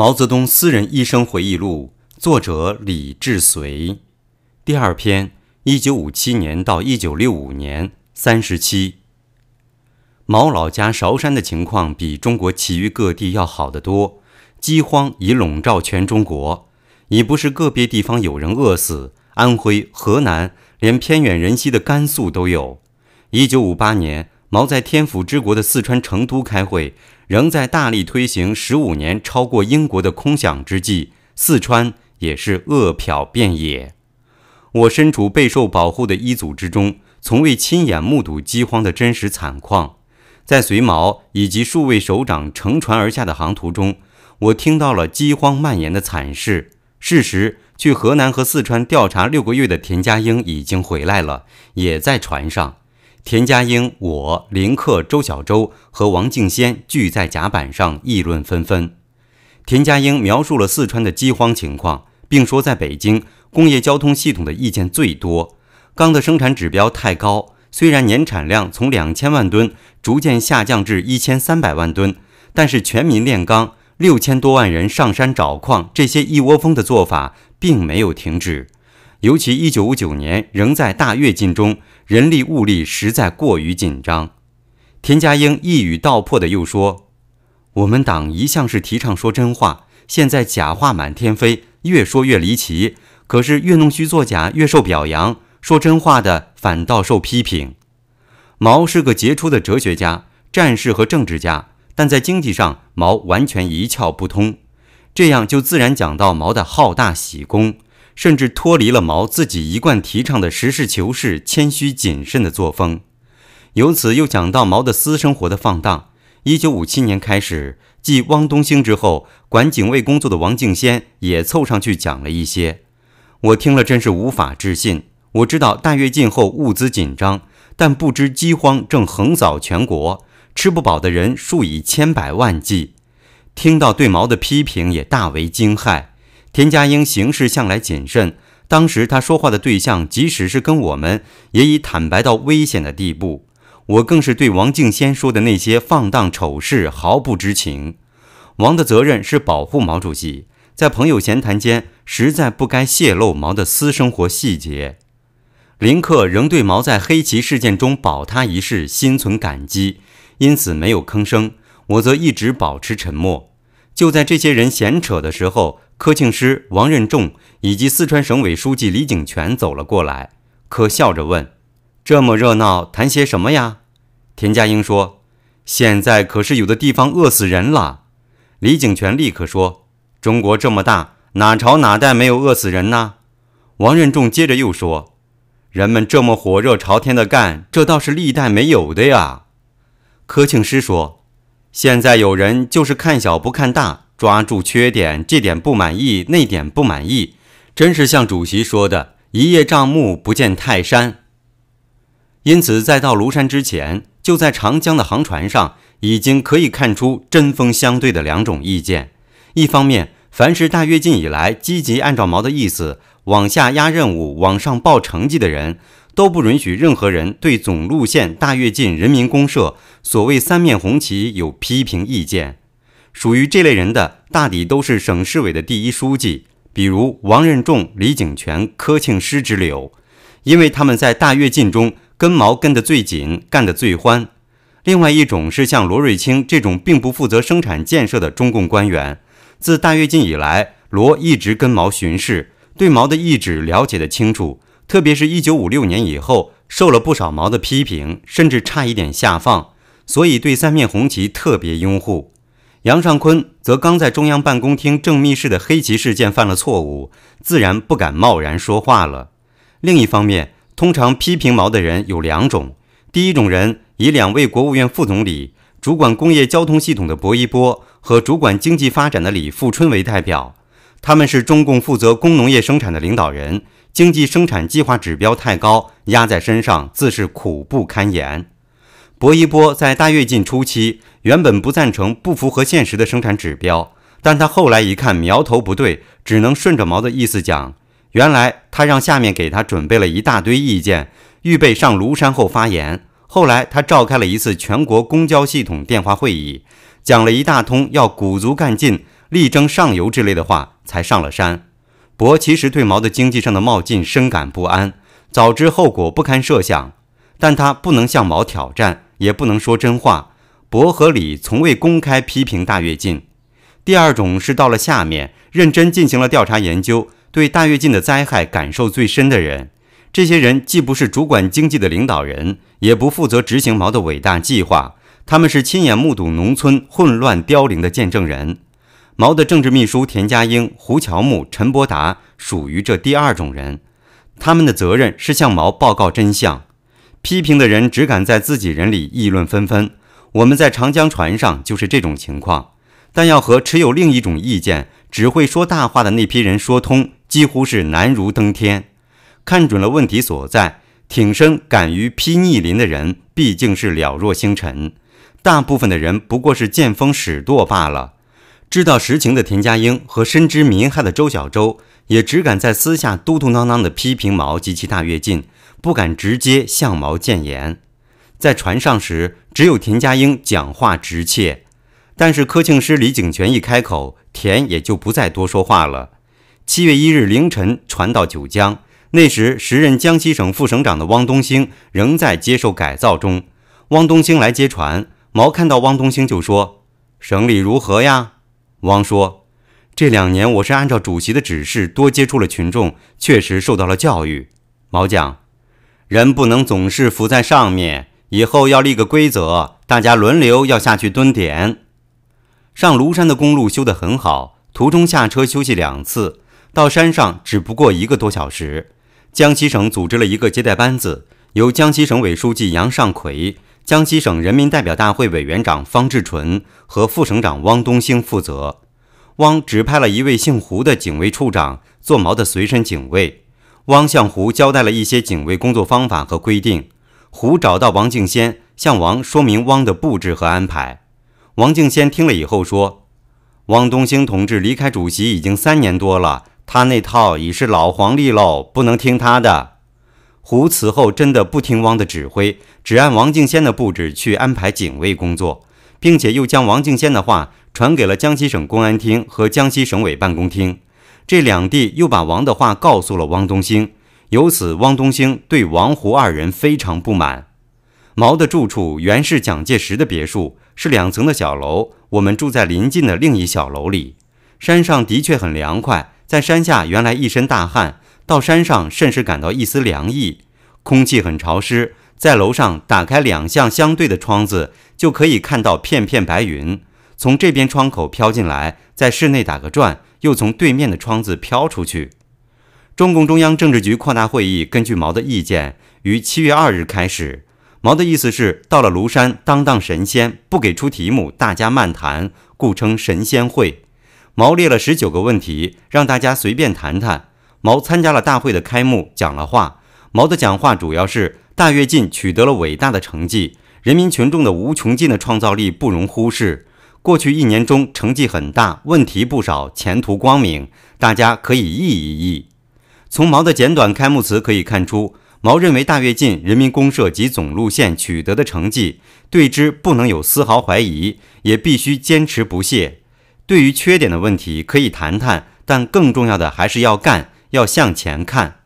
毛泽东私人医生回忆录，作者李志随，第二篇，一九五七年到一九六五年，三十七。毛老家韶山的情况比中国其余各地要好得多，饥荒已笼罩全中国，已不是个别地方有人饿死，安徽、河南，连偏远人稀的甘肃都有。一九五八年，毛在天府之国的四川成都开会。仍在大力推行十五年超过英国的空想之际，四川也是饿殍遍野。我身处备受保护的一组之中，从未亲眼目睹饥荒的真实惨况。在随毛以及数位首长乘船而下的航途中，我听到了饥荒蔓延的惨事。事实，去河南和四川调查六个月的田家英已经回来了，也在船上。田家英、我、林克、周小舟和王敬先聚在甲板上议论纷纷。田家英描述了四川的饥荒情况，并说在北京工业交通系统的意见最多，钢的生产指标太高。虽然年产量从两千万吨逐渐下降至一千三百万吨，但是全民炼钢，六千多万人上山找矿，这些一窝蜂的做法并没有停止。尤其一九五九年仍在大跃进中。人力物力实在过于紧张，田家英一语道破的又说：“我们党一向是提倡说真话，现在假话满天飞，越说越离奇。可是越弄虚作假，越受表扬；说真话的反倒受批评。”毛是个杰出的哲学家、战士和政治家，但在经济上，毛完全一窍不通。这样就自然讲到毛的好大喜功。甚至脱离了毛自己一贯提倡的实事求是、谦虚谨慎的作风。由此又讲到毛的私生活的放荡。一九五七年开始，继汪东兴之后，管警卫工作的王敬先也凑上去讲了一些。我听了真是无法置信。我知道大跃进后物资紧张，但不知饥荒正横扫全国，吃不饱的人数以千百万计。听到对毛的批评，也大为惊骇。田家英行事向来谨慎，当时他说话的对象，即使是跟我们，也已坦白到危险的地步。我更是对王敬先说的那些放荡丑事毫不知情。王的责任是保护毛主席，在朋友闲谈间，实在不该泄露毛的私生活细节。林克仍对毛在黑旗事件中保他一事心存感激，因此没有吭声。我则一直保持沉默。就在这些人闲扯的时候。柯庆施、王任重以及四川省委书记李井泉走了过来。柯笑着问：“这么热闹，谈些什么呀？”田家英说：“现在可是有的地方饿死人了。”李井泉立刻说：“中国这么大，哪朝哪代没有饿死人呢？”王任重接着又说：“人们这么火热朝天的干，这倒是历代没有的呀。”柯庆施说：“现在有人就是看小不看大。”抓住缺点，这点不满意，那点不满意，真是像主席说的“一叶障目，不见泰山”。因此，在到庐山之前，就在长江的航船上，已经可以看出针锋相对的两种意见。一方面，凡是大跃进以来积极按照毛的意思往下压任务、往上报成绩的人，都不允许任何人对总路线大跃进、人民公社所谓三面红旗有批评意见。属于这类人的，大抵都是省市委的第一书记，比如王任重、李井泉、柯庆施之流，因为他们在大跃进中跟毛跟得最紧，干得最欢。另外一种是像罗瑞卿这种并不负责生产建设的中共官员，自大跃进以来，罗一直跟毛巡视，对毛的意志了解得清楚，特别是一九五六年以后，受了不少毛的批评，甚至差一点下放，所以对三面红旗特别拥护。杨尚昆则刚在中央办公厅正密室的黑旗事件犯了错误，自然不敢贸然说话了。另一方面，通常批评毛的人有两种：第一种人以两位国务院副总理、主管工业交通系统的薄一波和主管经济发展的李富春为代表，他们是中共负责工农业生产的领导人，经济生产计划指标太高，压在身上自是苦不堪言。薄一波在大跃进初期。原本不赞成不符合现实的生产指标，但他后来一看苗头不对，只能顺着毛的意思讲。原来他让下面给他准备了一大堆意见，预备上庐山后发言。后来他召开了一次全国公交系统电话会议，讲了一大通要鼓足干劲、力争上游之类的话，才上了山。薄其实对毛的经济上的冒进深感不安，早知后果不堪设想，但他不能向毛挑战，也不能说真话。伯和李从未公开批评大跃进。第二种是到了下面，认真进行了调查研究，对大跃进的灾害感受最深的人。这些人既不是主管经济的领导人，也不负责执行毛的伟大计划，他们是亲眼目睹农村混乱凋零的见证人。毛的政治秘书田家英、胡乔木、陈伯达属于这第二种人，他们的责任是向毛报告真相。批评的人只敢在自己人里议论纷纷。我们在长江船上就是这种情况，但要和持有另一种意见、只会说大话的那批人说通，几乎是难如登天。看准了问题所在，挺身敢于批逆鳞的人，毕竟是了若星辰。大部分的人不过是见风使舵罢了。知道实情的田家英和深知民害的周小舟，也只敢在私下嘟嘟囔囔地批评毛及其大跃进，不敢直接向毛谏言。在船上时，只有田家英讲话直切，但是科庆师李景泉一开口，田也就不再多说话了。七月一日凌晨，船到九江，那时时任江西省副省长的汪东兴仍在接受改造中。汪东兴来接船，毛看到汪东兴就说：“省里如何呀？”汪说：“这两年我是按照主席的指示多接触了群众，确实受到了教育。”毛讲：“人不能总是浮在上面，以后要立个规则，大家轮流要下去蹲点。”上庐山的公路修得很好，途中下车休息两次，到山上只不过一个多小时。江西省组织了一个接待班子，由江西省委书记杨尚奎。江西省人民代表大会委员长方志纯和副省长汪东兴负责。汪指派了一位姓胡的警卫处长做毛的随身警卫。汪向胡交代了一些警卫工作方法和规定。胡找到王敬先，向王说明汪的布置和安排。王敬先听了以后说：“汪东兴同志离开主席已经三年多了，他那套已是老黄历喽，不能听他的。”胡此后真的不听汪的指挥，只按王敬先的布置去安排警卫工作，并且又将王敬先的话传给了江西省公安厅和江西省委办公厅。这两地又把王的话告诉了汪东兴，由此汪东兴对王胡二人非常不满。毛的住处原是蒋介石的别墅，是两层的小楼，我们住在临近的另一小楼里。山上的确很凉快，在山下原来一身大汗。到山上，甚是感到一丝凉意，空气很潮湿。在楼上打开两向相对的窗子，就可以看到片片白云从这边窗口飘进来，在室内打个转，又从对面的窗子飘出去。中共中央政治局扩大会议根据毛的意见，于七月二日开始。毛的意思是，到了庐山当当神仙，不给出题目，大家漫谈，故称神仙会。毛列了十九个问题，让大家随便谈谈。毛参加了大会的开幕，讲了话。毛的讲话主要是大跃进取得了伟大的成绩，人民群众的无穷尽的创造力不容忽视。过去一年中成绩很大，问题不少，前途光明，大家可以议一议。从毛的简短开幕词可以看出，毛认为大跃进人民公社及总路线取得的成绩，对之不能有丝毫怀疑，也必须坚持不懈。对于缺点的问题可以谈谈，但更重要的还是要干。要向前看。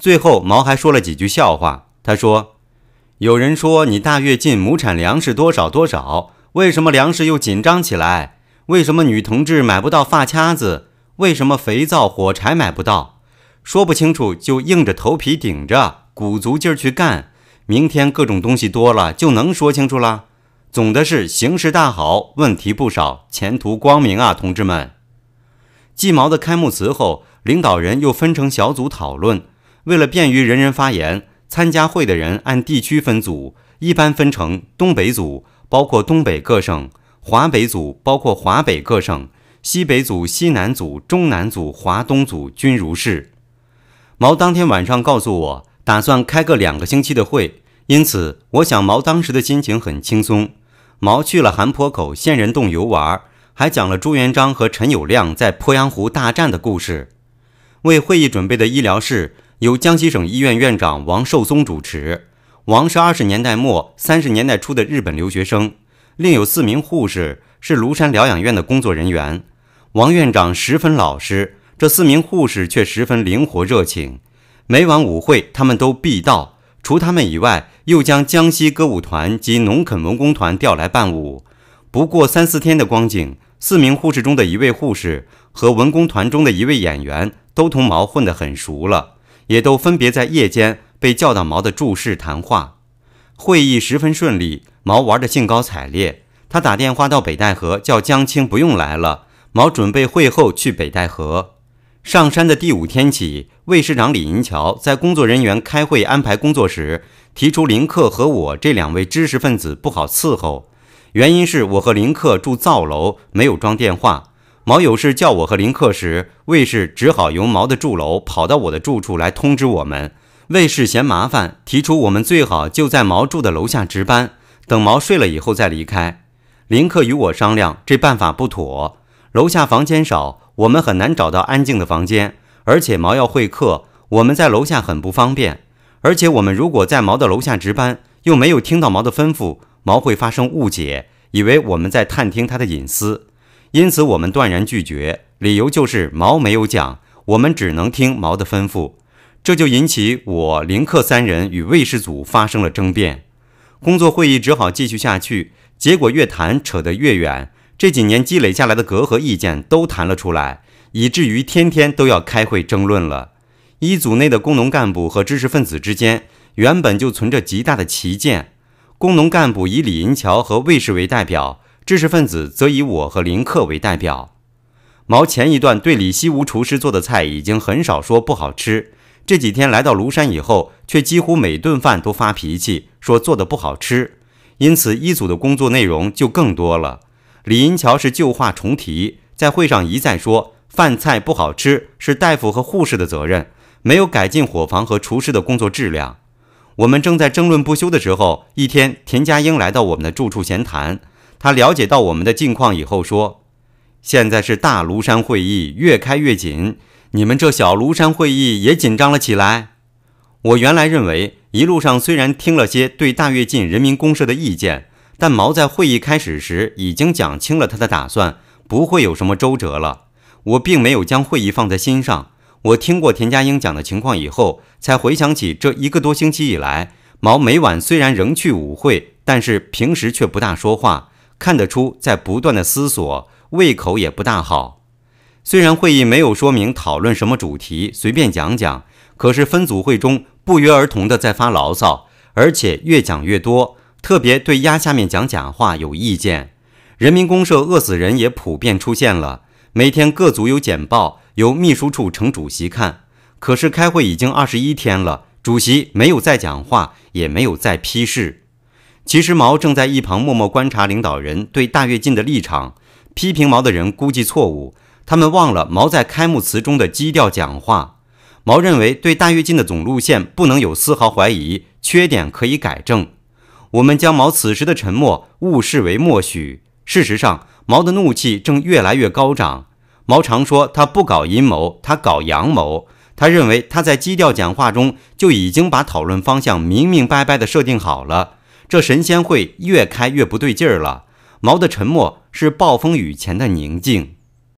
最后，毛还说了几句笑话。他说：“有人说你大跃进亩产粮食多少多少，为什么粮食又紧张起来？为什么女同志买不到发卡子？为什么肥皂、火柴买不到？说不清楚就硬着头皮顶着，鼓足劲儿去干。明天各种东西多了，就能说清楚了。总的是形势大好，问题不少，前途光明啊，同志们！”鸡毛的开幕词后。领导人又分成小组讨论，为了便于人人发言，参加会的人按地区分组，一般分成东北组，包括东北各省；华北组包括华北各省；西北组、西南组、中南组、华东组均如是。毛当天晚上告诉我，打算开个两个星期的会，因此我想毛当时的心情很轻松。毛去了韩坡口仙人洞游玩，还讲了朱元璋和陈友谅在鄱阳湖大战的故事。为会议准备的医疗室由江西省医院院长王寿松主持。王是二十年代末三十年代初的日本留学生，另有四名护士，是庐山疗养院的工作人员。王院长十分老实，这四名护士却十分灵活热情。每晚舞会，他们都必到。除他们以外，又将江西歌舞团及农垦文工团调来伴舞。不过三四天的光景，四名护士中的一位护士和文工团中的一位演员都同毛混得很熟了，也都分别在夜间被叫到毛的住室谈话。会议十分顺利，毛玩得兴高采烈。他打电话到北戴河，叫江青不用来了。毛准备会后去北戴河。上山的第五天起，卫士长李银桥在工作人员开会安排工作时，提出林克和我这两位知识分子不好伺候。原因是我和林克住灶楼，没有装电话。毛有事叫我和林克时，卫士只好由毛的住楼跑到我的住处来通知我们。卫士嫌麻烦，提出我们最好就在毛住的楼下值班，等毛睡了以后再离开。林克与我商量，这办法不妥。楼下房间少。我们很难找到安静的房间，而且毛要会客，我们在楼下很不方便。而且我们如果在毛的楼下值班，又没有听到毛的吩咐，毛会发生误解，以为我们在探听他的隐私。因此，我们断然拒绝，理由就是毛没有讲，我们只能听毛的吩咐。这就引起我林克三人与卫士组发生了争辩。工作会议只好继续下去，结果越谈扯得越远。这几年积累下来的隔阂意见都谈了出来，以至于天天都要开会争论了。一组内的工农干部和知识分子之间原本就存着极大的歧见，工农干部以李银桥和卫士为代表，知识分子则以我和林克为代表。毛前一段对李西吴厨师做的菜已经很少说不好吃，这几天来到庐山以后，却几乎每顿饭都发脾气，说做的不好吃。因此一组的工作内容就更多了。李银桥是旧话重提，在会上一再说饭菜不好吃是大夫和护士的责任，没有改进伙房和厨师的工作质量。我们正在争论不休的时候，一天田家英来到我们的住处闲谈。他了解到我们的近况以后说：“现在是大庐山会议，越开越紧，你们这小庐山会议也紧张了起来。”我原来认为一路上虽然听了些对大跃进人民公社的意见。但毛在会议开始时已经讲清了他的打算，不会有什么周折了。我并没有将会议放在心上。我听过田家英讲的情况以后，才回想起这一个多星期以来，毛每晚虽然仍去舞会，但是平时却不大说话，看得出在不断的思索，胃口也不大好。虽然会议没有说明讨论什么主题，随便讲讲，可是分组会中不约而同的在发牢骚，而且越讲越多。特别对压下面讲假话有意见，人民公社饿死人也普遍出现了。每天各组有简报，由秘书处呈主席看。可是开会已经二十一天了，主席没有再讲话，也没有再批示。其实毛正在一旁默默观察领导人对大跃进的立场。批评毛的人估计错误，他们忘了毛在开幕词中的基调讲话。毛认为对大跃进的总路线不能有丝毫怀疑，缺点可以改正。我们将毛此时的沉默误视为默许。事实上，毛的怒气正越来越高涨。毛常说他不搞阴谋，他搞阳谋。他认为他在基调讲话中就已经把讨论方向明明白白地设定好了。这神仙会越开越不对劲儿了。毛的沉默是暴风雨前的宁静。